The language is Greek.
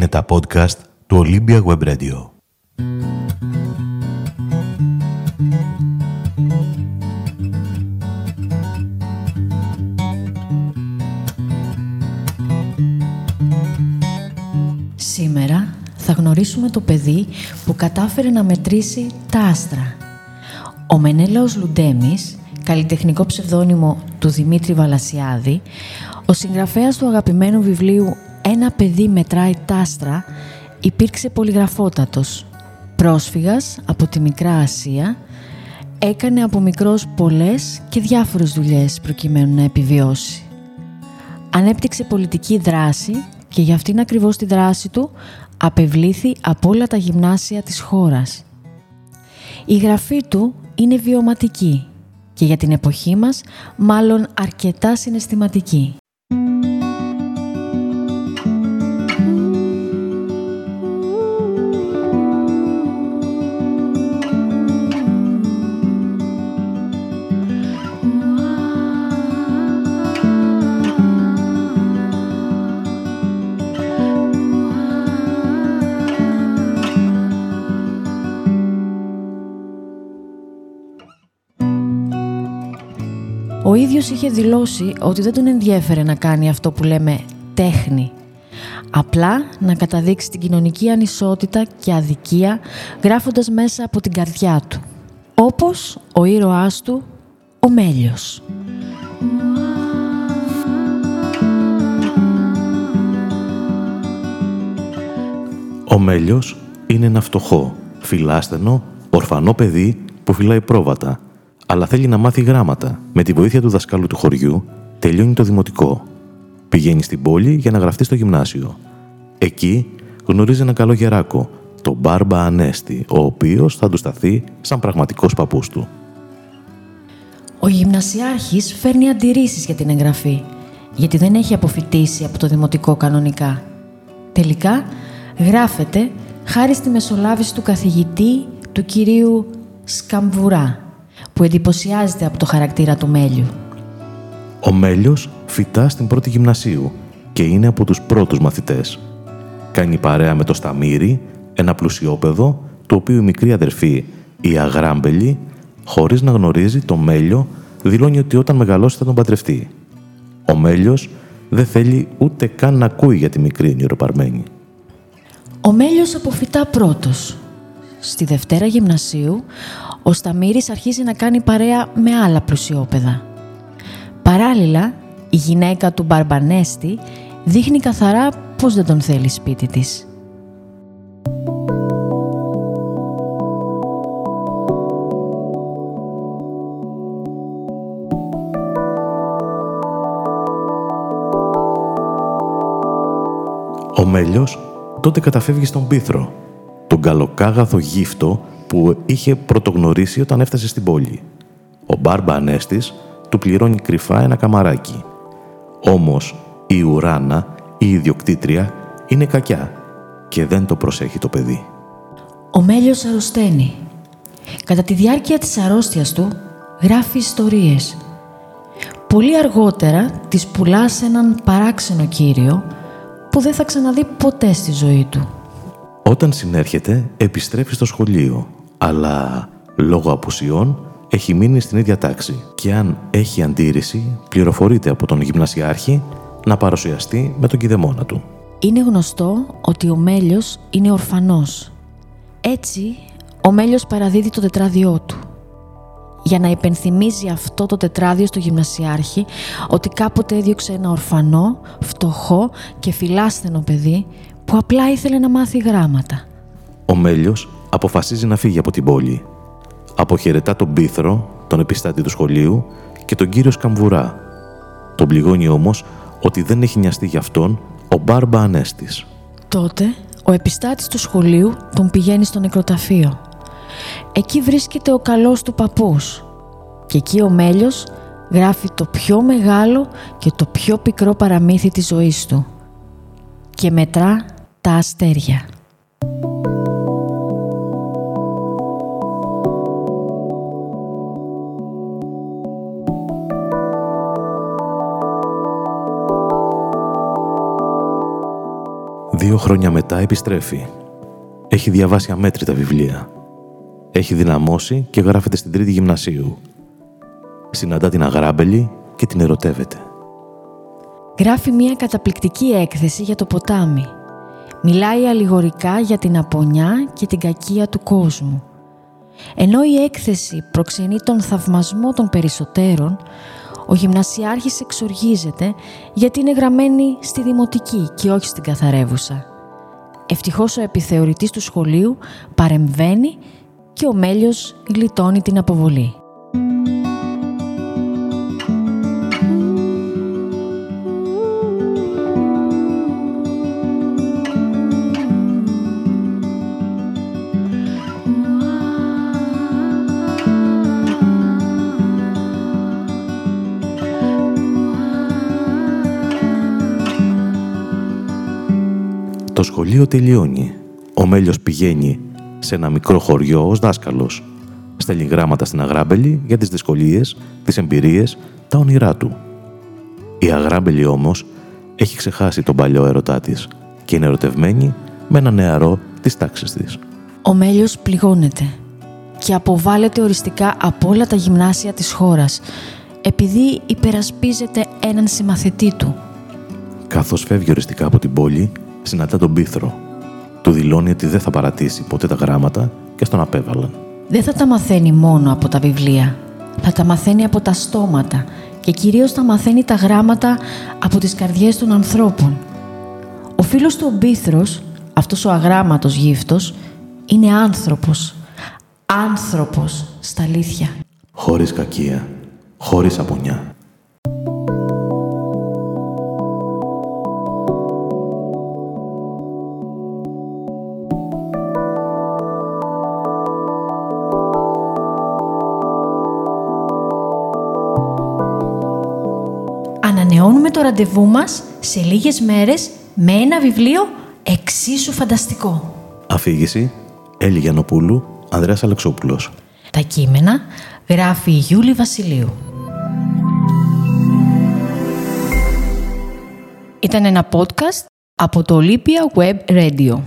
Είναι τα podcast του Olympia Web Radio. Σήμερα θα γνωρίσουμε το παιδί που κατάφερε να μετρήσει τα άστρα. Ο Μενέλαος Λουντέμις, καλλιτεχνικό ψευδόνυμο του Δημήτρη Βαλασιάδη, ο συγγραφέας του αγαπημένου βιβλίου «Ένα παιδί μετράει τα άστρα» υπήρξε πολυγραφότατος. Πρόσφυγας από τη Μικρά Ασία, έκανε από μικρός πολλές και διάφορες δουλειές προκειμένου να επιβιώσει. Ανέπτυξε πολιτική δράση και για αυτήν ακριβώς τη δράση του απευλήθη από όλα τα γυμνάσια της χώρας. Η γραφή του είναι βιωματική και για την εποχή μας μάλλον αρκετά συναισθηματική. Ο ίδιος είχε δηλώσει ότι δεν τον ενδιέφερε να κάνει αυτό που λέμε τέχνη. Απλά να καταδείξει την κοινωνική ανισότητα και αδικία γράφοντας μέσα από την καρδιά του. Όπως ο ήρωάς του, ο Μέλιος. Ο Μέλιος είναι ένα φτωχό, φιλάστενο, ορφανό παιδί που φυλάει πρόβατα αλλά θέλει να μάθει γράμματα. Με τη βοήθεια του δασκάλου του χωριού, τελειώνει το δημοτικό. Πηγαίνει στην πόλη για να γραφτεί στο γυμνάσιο. Εκεί γνωρίζει ένα καλό γεράκο, τον Μπάρμπα Ανέστη, ο οποίος θα του σταθεί σαν πραγματικός παππούς του. Ο γυμνασιάρχης φέρνει αντιρρήσεις για την εγγραφή, γιατί δεν έχει αποφυτίσει από το δημοτικό κανονικά. Τελικά, γράφεται χάρη στη μεσολάβηση του καθηγητή του κυρίου Σκαμβουρά, που εντυπωσιάζεται από το χαρακτήρα του Μέλιου. Ο Μέλιος φυτά στην πρώτη γυμνασίου και είναι από τους πρώτους μαθητές. Κάνει παρέα με το Σταμύρι, ένα πλουσιόπεδο, το οποίο η μικρή αδερφή, η Αγράμπελη, χωρίς να γνωρίζει το Μέλιο, δηλώνει ότι όταν μεγαλώσει θα τον πατρευτεί. Ο Μέλιος δεν θέλει ούτε καν να ακούει για τη μικρή νηροπαρμένη. Ο Μέλιος αποφυτά πρώτος. Στη Δευτέρα Γυμνασίου, ο Σταμύρης αρχίζει να κάνει παρέα με άλλα πλουσιόπεδα. Παράλληλα, η γυναίκα του Μπαρμπανέστη δείχνει καθαρά πως δεν τον θέλει σπίτι της. Ο Μέλιος τότε καταφεύγει στον Πίθρο, τον καλοκάγαθο γύφτο που είχε πρωτογνωρίσει όταν έφτασε στην πόλη. Ο Μπάρμπα Ανέστης του πληρώνει κρυφά ένα καμαράκι. Όμως η Ουράνα, η ιδιοκτήτρια, είναι κακιά και δεν το προσέχει το παιδί. Ο Μέλιος αρρωσταίνει. Κατά τη διάρκεια της αρρώστιας του γράφει ιστορίες. Πολύ αργότερα τις πουλάς σε έναν παράξενο κύριο που δεν θα ξαναδεί ποτέ στη ζωή του. Όταν συνέρχεται, επιστρέφει στο σχολείο, αλλά λόγω απουσιών έχει μείνει στην ίδια τάξη και αν έχει αντίρρηση, πληροφορείται από τον γυμνασιάρχη να παρουσιαστεί με τον κηδεμόνα του. Είναι γνωστό ότι ο Μέλιος είναι ορφανός. Έτσι, ο Μέλιος παραδίδει το τετράδιό του. Για να υπενθυμίζει αυτό το τετράδιο στο γυμνασιάρχη ότι κάποτε έδιωξε ένα ορφανό, φτωχό και φιλάσθενο παιδί που απλά ήθελε να μάθει γράμματα. Ο Μέλιος αποφασίζει να φύγει από την πόλη. Αποχαιρετά τον Πίθρο, τον επιστάτη του σχολείου και τον κύριο Σκαμβουρά. Τον πληγώνει όμως ότι δεν έχει νοιαστεί για αυτόν ο Μπάρμπα Ανέστης. Τότε, ο επιστάτης του σχολείου τον πηγαίνει στο νεκροταφείο. Εκεί βρίσκεται ο καλός του παππούς. Και εκεί ο Μέλιος γράφει το πιο μεγάλο και το πιο πικρό παραμύθι της ζωής του. Και μετρά τα αστέρια. Δύο χρόνια μετά επιστρέφει. Έχει διαβάσει αμέτρητα βιβλία. Έχει δυναμώσει και γράφεται στην τρίτη γυμνασίου. Συναντά την Αγράμπελη και την ερωτεύεται. Γράφει μια καταπληκτική έκθεση για το ποτάμι. Μιλάει αλληγορικά για την απονιά και την κακία του κόσμου. Ενώ η έκθεση προξενεί τον θαυμασμό των περισσότερων, ο γυμνασιάρχης εξοργίζεται γιατί είναι γραμμένη στη δημοτική και όχι στην καθαρεύουσα. Ευτυχώς ο επιθεωρητής του σχολείου παρεμβαίνει και ο Μέλιος γλιτώνει την αποβολή. Το σχολείο τελειώνει. Ο Μέλιος πηγαίνει σε ένα μικρό χωριό ως δάσκαλος. Στέλνει γράμματα στην Αγράμπελη για τις δυσκολίες, τις εμπειρίες, τα όνειρά του. Η Αγράμπελη όμως έχει ξεχάσει τον παλιό ερωτά της και είναι ερωτευμένη με ένα νεαρό της τάξης της. Ο Μέλιος πληγώνεται και αποβάλλεται οριστικά από όλα τα γυμνάσια της χώρας επειδή υπερασπίζεται έναν συμμαθητή του. Καθώς φεύγει οριστικά από την πόλη, συναντά τον Πίθρο. Του δηλώνει ότι δεν θα παρατήσει ποτέ τα γράμματα και στον απέβαλαν. Δεν θα τα μαθαίνει μόνο από τα βιβλία. Θα τα μαθαίνει από τα στόματα και κυρίως θα μαθαίνει τα γράμματα από τις καρδιές των ανθρώπων. Ο φίλος του ο Μπίθρος, αυτός ο αγράμματος γύφτος, είναι άνθρωπος. Άνθρωπος στα αλήθεια. Χωρίς κακία, χωρίς απονιά. Ανανεώνουμε το ραντεβού μας σε λίγες μέρες με ένα βιβλίο εξίσου φανταστικό. Αφήγηση Έλλη Γιαννοπούλου, Ανδρέας Αλεξόπουλος. Τα κείμενα γράφει η Γιούλη Βασιλείου. Ήταν ένα podcast από το Olympia Web Radio.